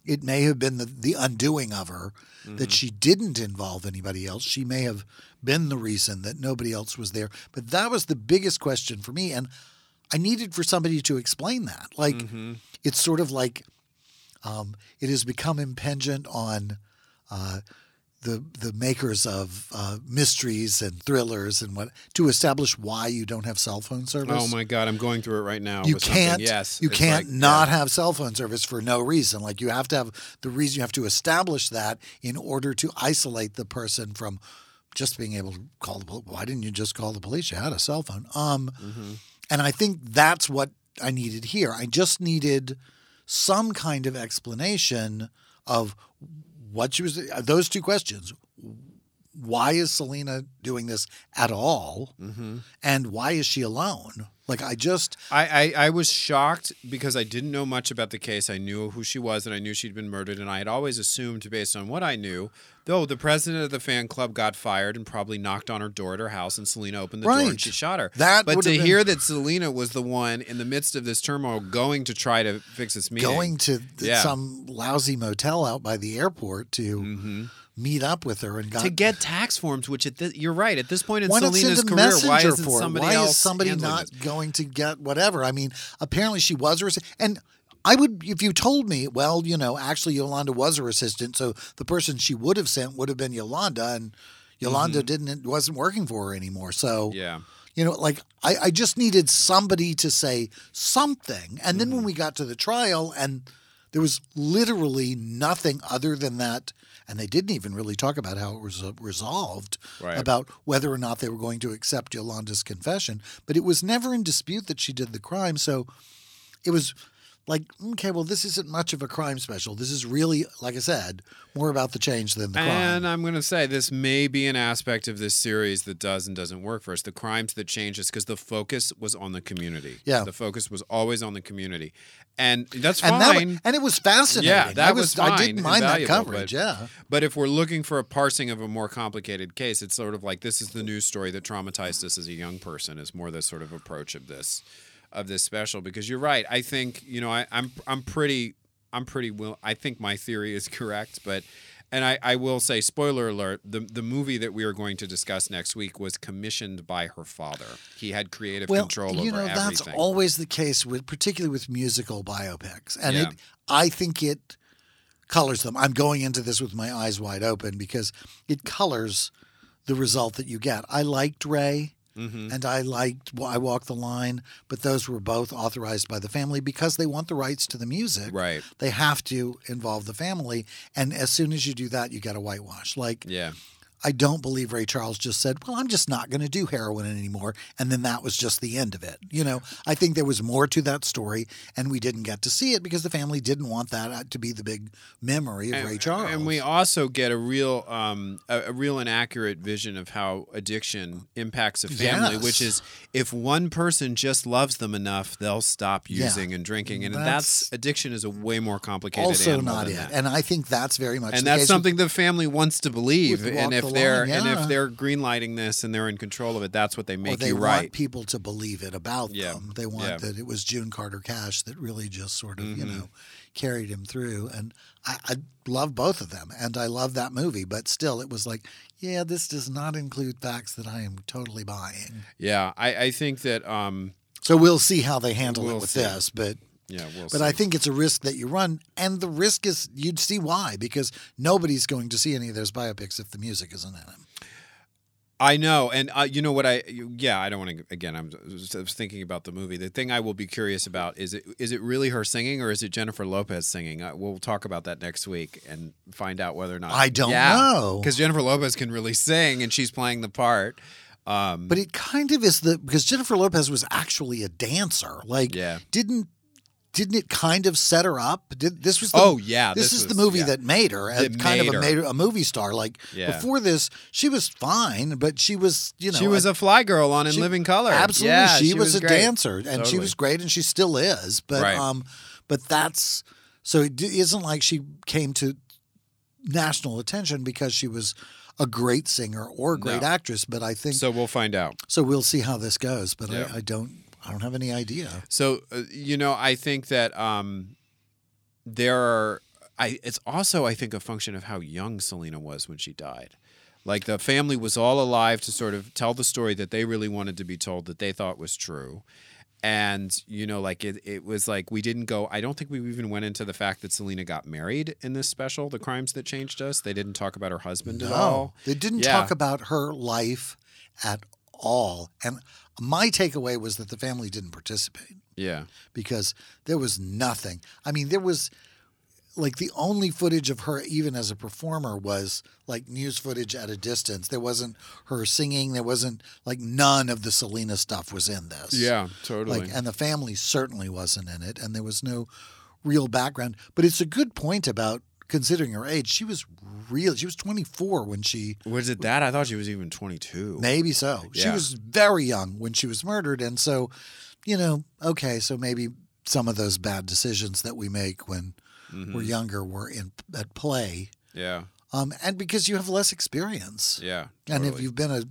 it may have been the, the undoing of her that she didn't involve anybody else. She may have been the reason that nobody else was there. But that was the biggest question for me. And I needed for somebody to explain that. Like it's sort of like um, it has become impingent on uh, the the makers of uh, mysteries and thrillers and what to establish why you don't have cell phone service. Oh my God, I'm going through it right now. You can't. Yes, you can't like- not yeah. have cell phone service for no reason. Like you have to have the reason. You have to establish that in order to isolate the person from just being able to call the police. Why didn't you just call the police? You had a cell phone. Um, Mm-hmm. and I think that's what I needed here. I just needed some kind of explanation of what she was. Those two questions. Why is Selena doing this at all? Mm-hmm. And why is she alone? Like I just I, I, I was shocked because I didn't know much about the case. I knew who she was and I knew she'd been murdered. And I had always assumed, based on what I knew, though the president of the fan club got fired and probably knocked on her door at her house, and Selena opened the door and she shot her. That but to been- hear that Selena was the one in the midst of this turmoil going to try to fix this meeting. going to Yeah. some lousy motel out by the airport to meet up with her and got Mm-hmm. to get tax forms, which this, you're right. At this point in Selena's career, why isn't somebody Why else is somebody not this? going to get whatever? I mean, apparently she was and I would if you told me, well, you know, actually Yolanda was her assistant, so the person she would have sent would have been Yolanda, and Yolanda didn't wasn't working for her anymore. So Mm-hmm. Yeah. you know, like I, I just needed somebody to say something. And then when Mm-hmm. we got to the trial and there was literally nothing other than that, and they didn't even really talk about how it was uh, resolved Right. about whether or not they were going to accept Yolanda's confession. But it was never in dispute that she did the crime. So it was like, okay, well, this isn't much of a crime special. This is really, like I said, more about the change than the crime. And I'm going to say this may be an aspect of this series that does and doesn't work for us. The crimes that change us because the focus was on the community. Yeah. The focus was always on the community. And that's and that fine. wa- and it was fascinating. Yeah, that I was fine I didn't mind that coverage. but- yeah. But if we're looking for a parsing of a more complicated case, it's sort of like this is the news story that traumatized us as a young person, is more the sort of approach of this. Of this special because you're right. I think you know I, I'm I'm pretty I'm pretty will. I think my theory is correct, but and I, I will say spoiler alert: the the movie that we are going to discuss next week was commissioned by her father. He had creative well, control you over know that's everything. always the case with particularly with musical biopics, and Yeah. it I think it colors them. I'm going into this with my eyes wide open because it colors the result that you get. I liked Ray. Mhm. And I liked I Walk the Line, but those were both authorized by the family because they want the rights to the music. Right. They have to involve the family. And as soon as you do that, you get a whitewash. Like, Yeah. I don't believe Ray Charles just said, Well, I'm just not going to do heroin anymore. And then that was just the end of it. You know, I think there was more to that story, and we didn't get to see it because the family didn't want that uh, to be the big memory of Ray Charles. And we also get a real, um, a, a real inaccurate vision of how addiction impacts a family, Yes. which is if one person just loves them enough, they'll stop Yeah. using and drinking, and that's, That's- addiction is a way more complicated. also not it. that. And I think that's very much and that's case something the family wants to believe. And Walk if they're Line, and if they're greenlighting this and they're in control of it, that's what they or make they you want right. people to believe it about Yeah. them. They want Yeah. that it was June Carter Cash that really just sort of, you Mhm. know, carried him through. And I, I love both of them, and I love that movie. But still, it was like, yeah, this does not include facts that I am totally buying. Yeah, I, I think that. Um, So we'll see how they handle We'll it with see. this, but. Yeah, we'll But see. I think it's a risk that you run, and the risk is you'd see why because nobody's going to see any of those biopics if the music isn't in them. I know, and uh, you know what I? Yeah, I don't want to. Again, I'm I was thinking about the movie. The thing I will be curious about is it is it really her singing or is it Jennifer Lopez singing? Uh, we'll talk about that next week and find out whether or not. I don't know. because Jennifer Lopez can really sing and she's playing the part. Um, But it kind of is the because Jennifer Lopez was actually a dancer. Like, Yeah. didn't didn't it kind of set her up? Did this was the, Oh, yeah, this, this is the movie yeah. that made her and kind of a, made a movie star. Like Yeah. before this, she was fine, but she was you know she was a fly girl on In she- Living Color. Absolutely, Yeah, she, was, a great. dancer, and she was great, and she still is. But Right. um, but that's so it d- isn't like she came to national attention because she was a great singer or a great No. actress. But I think so. We'll find out. So we'll see how this goes. But Yeah. I, I don't. I don't have any idea. So uh, you know, I think that um, there are. I it's also I think a function of how young Selena was when she died. Like the family was all alive to sort of tell the story that they really wanted to be told that they thought was true. And you know, like it, it was like we didn't go. I don't think we even went into the fact that Selena got married in this special, "The Crimes That Changed Us." They didn't talk about her husband at all. they didn't Yeah. talk about her life at all. And my takeaway was that the family didn't participate. Yeah, because there was nothing. I mean, there was like the only footage of her, even as a performer, was like news footage at a distance. There wasn't her singing. There wasn't like none of the Selena stuff was in this. yeah, totally. Like, and the family certainly wasn't in it, and there was no real background. But it's a good point about considering her age. She was real. She was 24 when she was it that? I thought she was even twenty two. Maybe so. She was very young when she was murdered. And so, you know, okay, so maybe some of those bad decisions that we make when Mm-hmm. we're younger were in at play. Yeah, Um, and because you have less experience. yeah. And if you've been a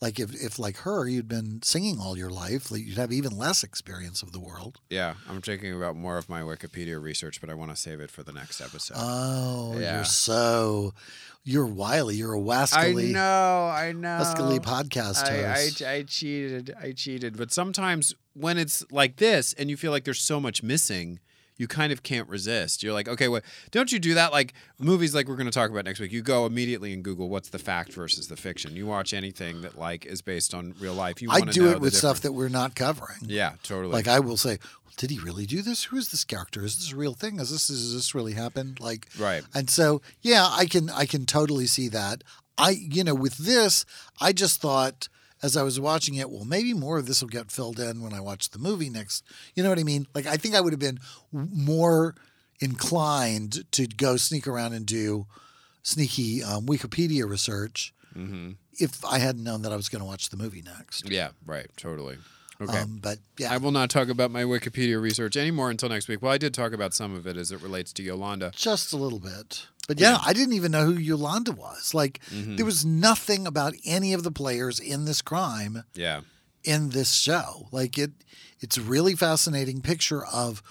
like if, if like her, you'd been singing all your life, like, you'd have even less experience of the world. Yeah, I'm thinking about more of my Wikipedia research, but I want to save it for the next episode. Oh, Yeah. you're so you're wily. You're a wascally I know, I know. wascally podcast host. I, I, I cheated. I cheated. But sometimes when it's like this and you feel like there's so much missing, you kind of can't resist. You're like, okay, what? Don't you do that? Like movies, like we're going to talk about next week. You go immediately and Google what's the fact versus the fiction. You watch anything that like is based on real life. You I do it with stuff that we're not covering. Yeah, totally. Like I will say, did he really do this? Who is this character? Is this a real thing? Is this is this really happened? Like Right. And so yeah, I can I can totally see that. I you know with this, I just thought as I was watching it, well, maybe more of this will get filled in when I watch the movie next. You know what I mean? Like I think I would have been more inclined to go sneak around and do sneaky um, Wikipedia research hmm if I hadn't known that I was going to watch the movie next. Yeah, right. Totally. Okay. Um, but yeah, I will not talk about my Wikipedia research anymore until next week. Well, I did talk about some of it as it relates to Yolanda. just a little bit. But yeah, I didn't even know who Yolanda was. Like, Mm-hmm. there was nothing about any of the players in this crime Yeah. in this show. Like it, it's a really fascinating picture of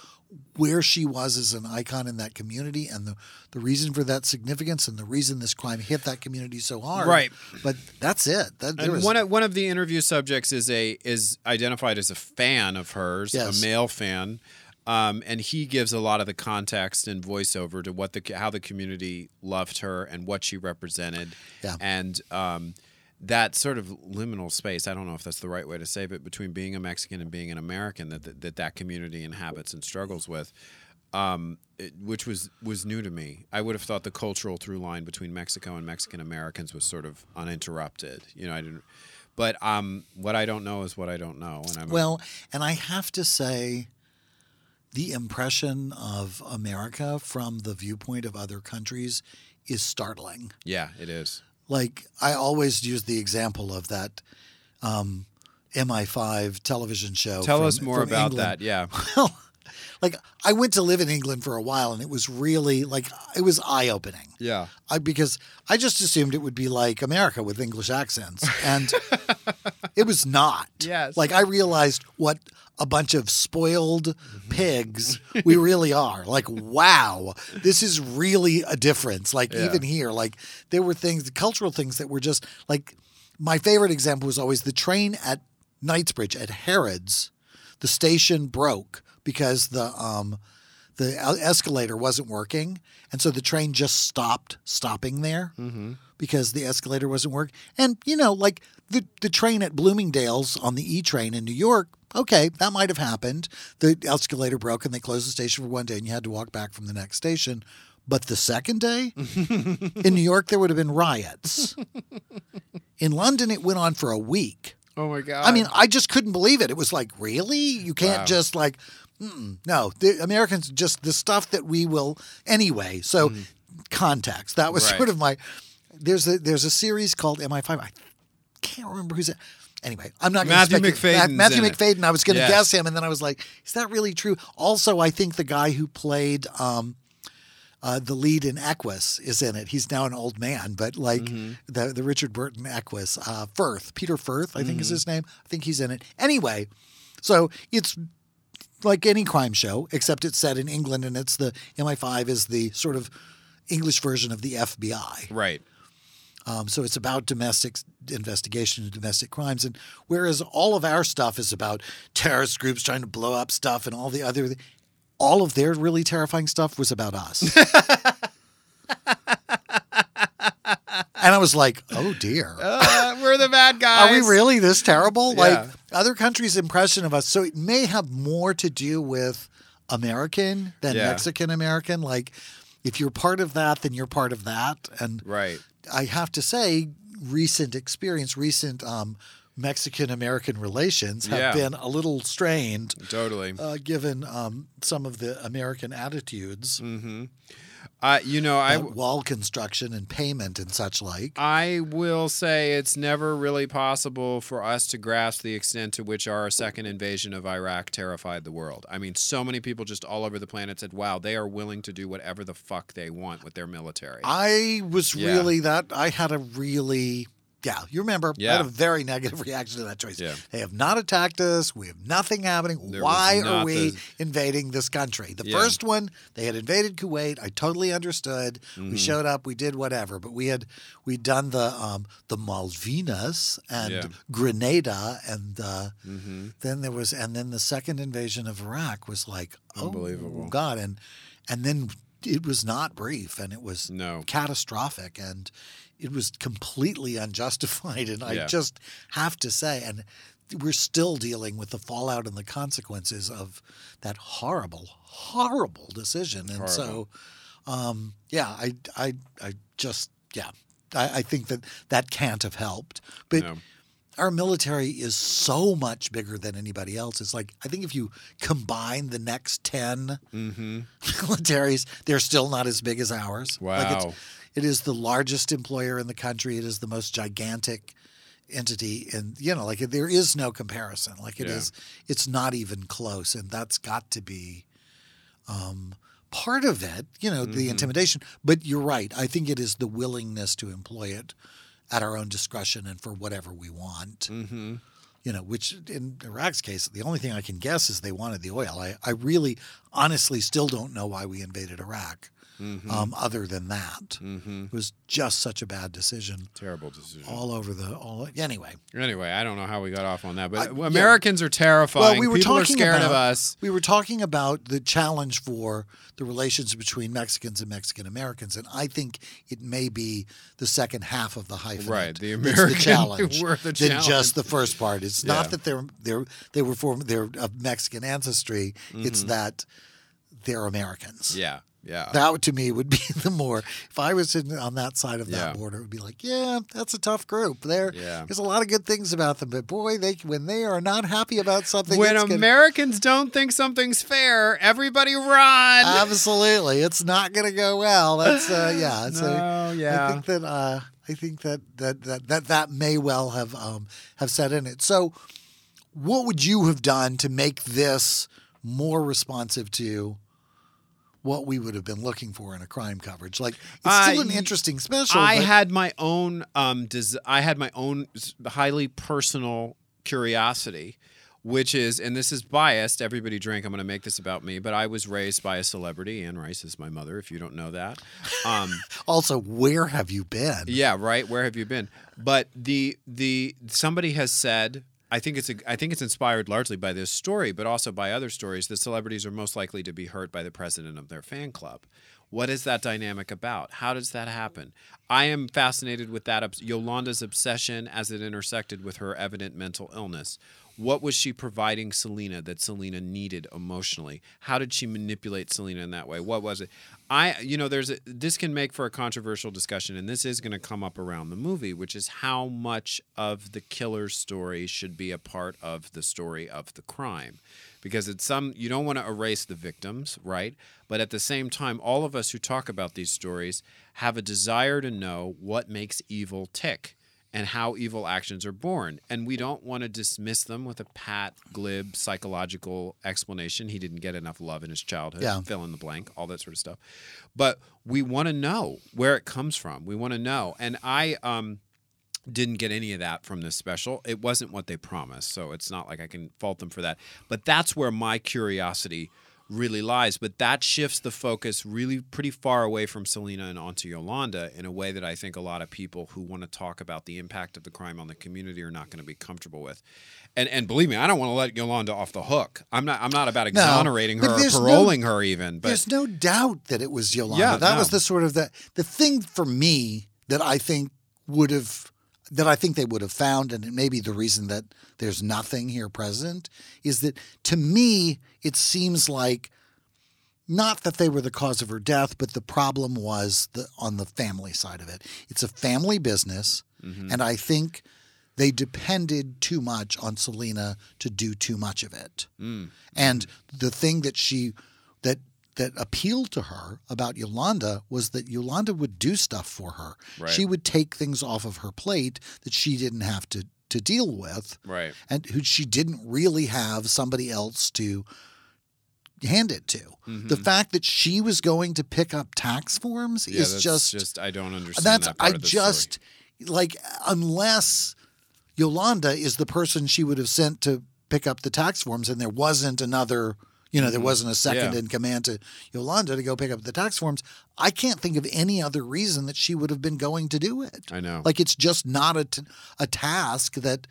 where she was as an icon in that community and the, the reason for that significance and the reason this crime hit that community so hard. Right. But that's it. That, there And was, one of one of the interview subjects is a is identified as a fan of hers, Yes. a male fan, um, and he gives a lot of the context and voiceover to what the how the community loved her and what she represented, Yeah. and um, that sort of liminal space. I don't know if that's the right way to say, but between being a Mexican and being an American, that that that, that community inhabits and struggles with. Um, it, which was was new to me. I would have thought the cultural through line between Mexico and Mexican Americans was sort of uninterrupted. You know, I didn't. But um, what I don't know is what I don't know, and I'm Well, and I have to say, the impression of America from the viewpoint of other countries is startling. yeah, it is. Like I always use the example of that um, MI5 television show. Tell from- us more about England. that. Yeah, Well, like I went to live in England for a while, and it was really like it was eye opening. yeah, I, because I just assumed it would be like America with English accents, and it was not. Yes. Like I realized what a bunch of spoiled pigs we really are. Like, wow, this is really a difference. Like Yeah. even here, like there were things, cultural things that were just like. My favorite example was always the train at Knightsbridge at Harrods. The station broke because the um, the escalator wasn't working, and so the train just stopped stopping there because the escalator wasn't working. And you know, like the the train at Bloomingdale's on the E train in New York, okay, that might have happened. The escalator broke and they closed the station for one day, and you had to walk back from the next station. But the second day in New York, there would have been riots. In London, it went on for a week. Oh my god. I mean, I just couldn't believe it. It was like, really? You can't Wow. just like, mm-mm. no. The Americans just the stuff that we will anyway. So, mm. context. That was. Right. sort of my. There's a there's a series called MI5. I can't remember who's it. Anyway, I'm not going to Matthew Macfadyen's Matthew. Macfadyen. I was going to Yes. guess him, and then I was like, is that really true? Also, I think the guy who played. Um, uh, the lead in Equus is in it. He's now an old man, but like Mm-hmm. the the Richard Burton Equus, uh, Firth, Peter Firth, I Mm-hmm. think is his name. I think he's in it. Anyway, so it's like any crime show, except it's set in England, and it's the MI5 is the sort of English version of the FBI. right. Um, so it's about domestic investigation and domestic crimes, and whereas all of our stuff is about terrorist groups trying to blow up stuff and all the other, all of their really terrifying stuff was about us. and I was like, oh dear. Uh, we're the bad guys. Are we really this terrible? Yeah. Like other countries' impression of us. So it may have more to do with American than Yeah. Mexican American. Like if you're part of that, then you're part of that. And Right. I have to say, recent experience, recent um, Mexican American relations have Yeah. been a little strained, Totally. uh, given um, some of the American attitudes, Uh, you know, I wall construction and payment and such like. I will say it's never really possible for us to grasp the extent to which our second invasion of Iraq terrified the world. I mean, so many people just all over the planet said, "Wow, they are willing to do whatever the fuck they want with their military." I was Yeah. really that I had a really yeah, you remember I had a very negative reaction to that choice. Yeah. They have not attacked us. We have nothing happening. There Why are we the- invading this country? The Yeah. first one, they had invaded Kuwait. I totally understood. Mm-hmm. We showed up, we did whatever, but we had we'd done the um the Malvinas and Yeah. Grenada and uh hmm then there was and then the second invasion of Iraq was like oh, Unbelievable. god and and then it was not brief and it was No. catastrophic and it was completely unjustified and I Yeah. just have to say and we're still dealing with the fallout and the consequences of that horrible horrible decision and so um yeah I I I just yeah I, I think that that can't have helped but No. our military is so much bigger than anybody else. It's like I think if you combine the next 10 hmm militaries, they're still not as big as ours. Like Wow. it's, it is the largest employer in the country. It is the most gigantic entity, and you know, like there is no comparison. Like it is, Yeah. it's not even close, and that's got to be um, part of it. You know, the Mhm. intimidation. But you're right. I think it is the willingness to employ it at our own discretion and for whatever we want. hmm you know, which in Iraq's case, the only thing I can guess is they wanted the oil. I, I really, honestly, still don't know why we invaded Iraq. Mm-hmm. Um, other than that, it was just such a bad decision Terrible decision. all over the all. Anyway, Anyway, I don't know how we got off on that, but I- yeah. Americans are terrifying. well, we were People talking are scared about of us. we were talking about the challenge for the relations between Mexicans and Mexican Americans, and I think it may be the second half of the hyphen. Right, the American the challenge were the than challenge. just the first part. It's Yeah. not that they're they're they were from they're of Mexican ancestry. It's that they're Americans. Mm-hmm. Yeah, yeah. That to me would be the more. If I was in, on that side of that Yeah. border, it would be like, yeah, that's a tough group. There, Yeah. there's a lot of good things about them, but boy, they when they are not happy about something, when it's gonna- Americans don't think something's fair, everybody run. absolutely, it's not going to go well. That's uh, yeah. No, yeah. I think that uh, I think that that that that that may well have um, have set in it. So, what would you have done to make this more responsive to? What we would have been looking for in a crime coverage, like it's still I- an interesting special. I had my own um des- I had my own highly personal curiosity which is and this is biased everybody drink I'm going to make this about me but I was raised by a celebrity Anne Rice is my mother if you don't know that um Also, where have you been? yeah right where have you been but the the somebody has said I think it's a, I think it's inspired largely by this story, but also by other stories. that celebrities are most likely to be hurt by the president of their fan club. What is that dynamic about? How does that happen? I am fascinated with that Yolanda's obsession as it intersected with her evident mental illness. What was she providing Selena that Selena needed emotionally? How did she manipulate Selena in that way? What was it? I, you know, there's a, this can make for a controversial discussion, and this is going to come up around the movie, which is how much of the killer's story should be a part of the story of the crime, because it's some you don't want to erase the victims, right? But at the same time, all of us who talk about these stories have a desire to know what makes evil tick and how evil actions are born. And we don't want to dismiss them with a pat, glib, psychological explanation. He didn't get enough love in his childhood. Yeah. Fill in the blank, all that sort of stuff. But we want to know where it comes from. We want to know. And I um, didn't get any of that from this special. It wasn't what they promised. So it's not like I can fault them for that. But that's where my curiosity really lies. But that shifts the focus really pretty far away from Selena and onto Yolanda in a way that I think a lot of people who want to talk about the impact of the crime on the community are not going to be comfortable with. And and believe me, I don't want to let Yolanda off the hook. I'm not I'm not about exonerating but her or there's no- paroling her even. But There's no doubt that it was Yolanda. Yeah, that no. was the sort of the the thing for me that I think would have that I think they would have found, and it may be the reason that there's nothing here present, is that to me it seems like not that they were the cause of her death, but the problem was the on the family side of it. It's a family business, mm-hmm. and I think they depended too much on Selena to do too much of it. Mm. And the thing that she that that appealed to her about Yolanda was that Yolanda would do stuff for her. Right. She would take things off of her plate that she didn't have to to deal with right. and who she didn't really have somebody else to hand it to. Mm-hmm. The fact that she was going to pick up tax forms Yeah, is that's just, just I don't understand that's that I just story. like unless Yolanda is the person she would have sent to pick up the tax forms and there wasn't another you know there wasn't a second Mm-hmm. Yeah. in command to Yolanda to go pick up the tax forms I can't think of any other reason that she would have been going to do it I know. like it's just not a, t- a task that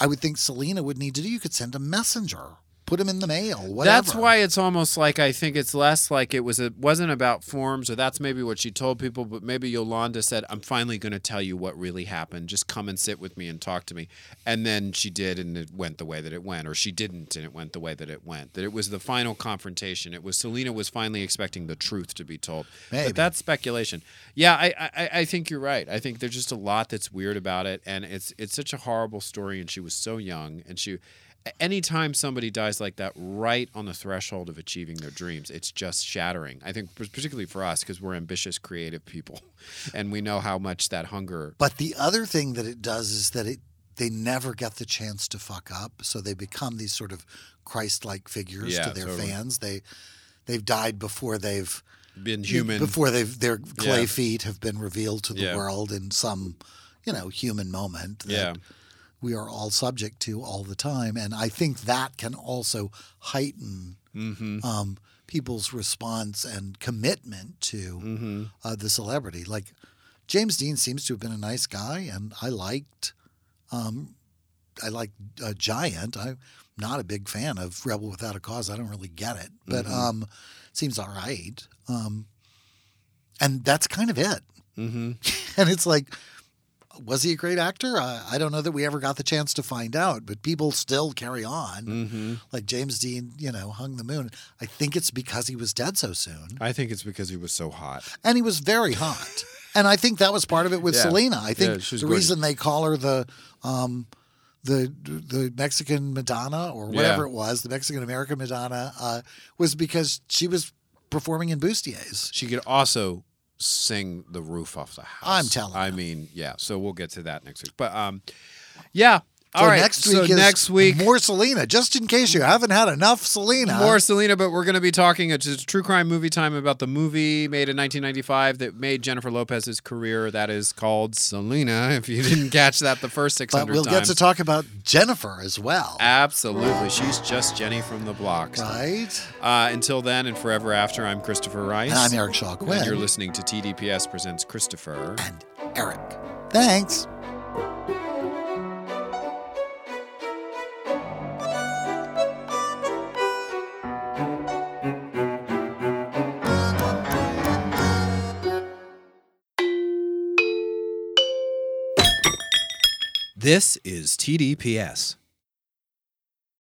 I would think Selena would need to do. You could send a messenger, put him in the mail, whatever. That's why it's almost like I think it's less like it was. It wasn't about forms, or that's maybe what she told people. But maybe Yolanda said, "I'm finally going to tell you what really happened. Just come and sit with me and talk to me." And then she did, and it went the way that it went, or she didn't, and it went the way that it went. That it was the final confrontation. It was Selena was finally expecting the truth to be told. Maybe. But that's speculation. Yeah, I, I I think you're right. I think there's just a lot that's weird about it, and it's it's such a horrible story. And she was so young, and she. Anytime somebody dies like that, right on the threshold of achieving their dreams, it's just shattering. I think, particularly for us, because we're ambitious, creative people, and we know how much that hunger. But the other thing that it does is that it they never get the chance to fuck up, so they become these sort of Christ-like figures Yeah, to their totally. fans. They they've died before they've Been human. before they've their clay Yeah. feet have been revealed to the Yeah. world in some you know human moment. That, Yeah. We are all subject to all the time. And I think that can also heighten Mm-hmm. um, people's response and commitment to Mm-hmm. uh, the celebrity. Like James Dean seems to have been a nice guy, and I liked, um, I liked uh, Giant. I'm not a big fan of Rebel Without a Cause. I don't really get it, but Mm-hmm. um, seems all right. Um, and that's kind of it. Mm-hmm. And it's like, was he a great actor? I, I don't know that we ever got the chance to find out, but people still carry on. Mm-hmm. Like James Dean, you know, hung the moon. I think it's because he was dead so soon. I think it's because he was so hot. And he was very hot. and I think that was part of it with Yeah. Selena. I think Yeah, the reason they call her the um the the Mexican Madonna or whatever Yeah. it was, the Mexican American Madonna, uh, was because she was performing in bustiers. She could also sing the roof off the house. I'm telling I you. mean, yeah. So we'll get to that next week. But um, yeah. So All right. next week so is next week more Selena, just in case you haven't had enough Selena. More Selena, but we're going to be talking. It's a true crime movie time about the movie made in 1995 that made Jennifer Lopez's career. That is called Selena. If you didn't catch that the first 600 but we'll times. get to talk about Jennifer as well. Absolutely. She's just Jenny from the blocks. right? Uh, until then and forever after, I'm Christopher Rice. And I'm Eric Shaw Quinn. And you're listening to TDPS Presents Christopher. and Eric. Thanks. This is TDPS.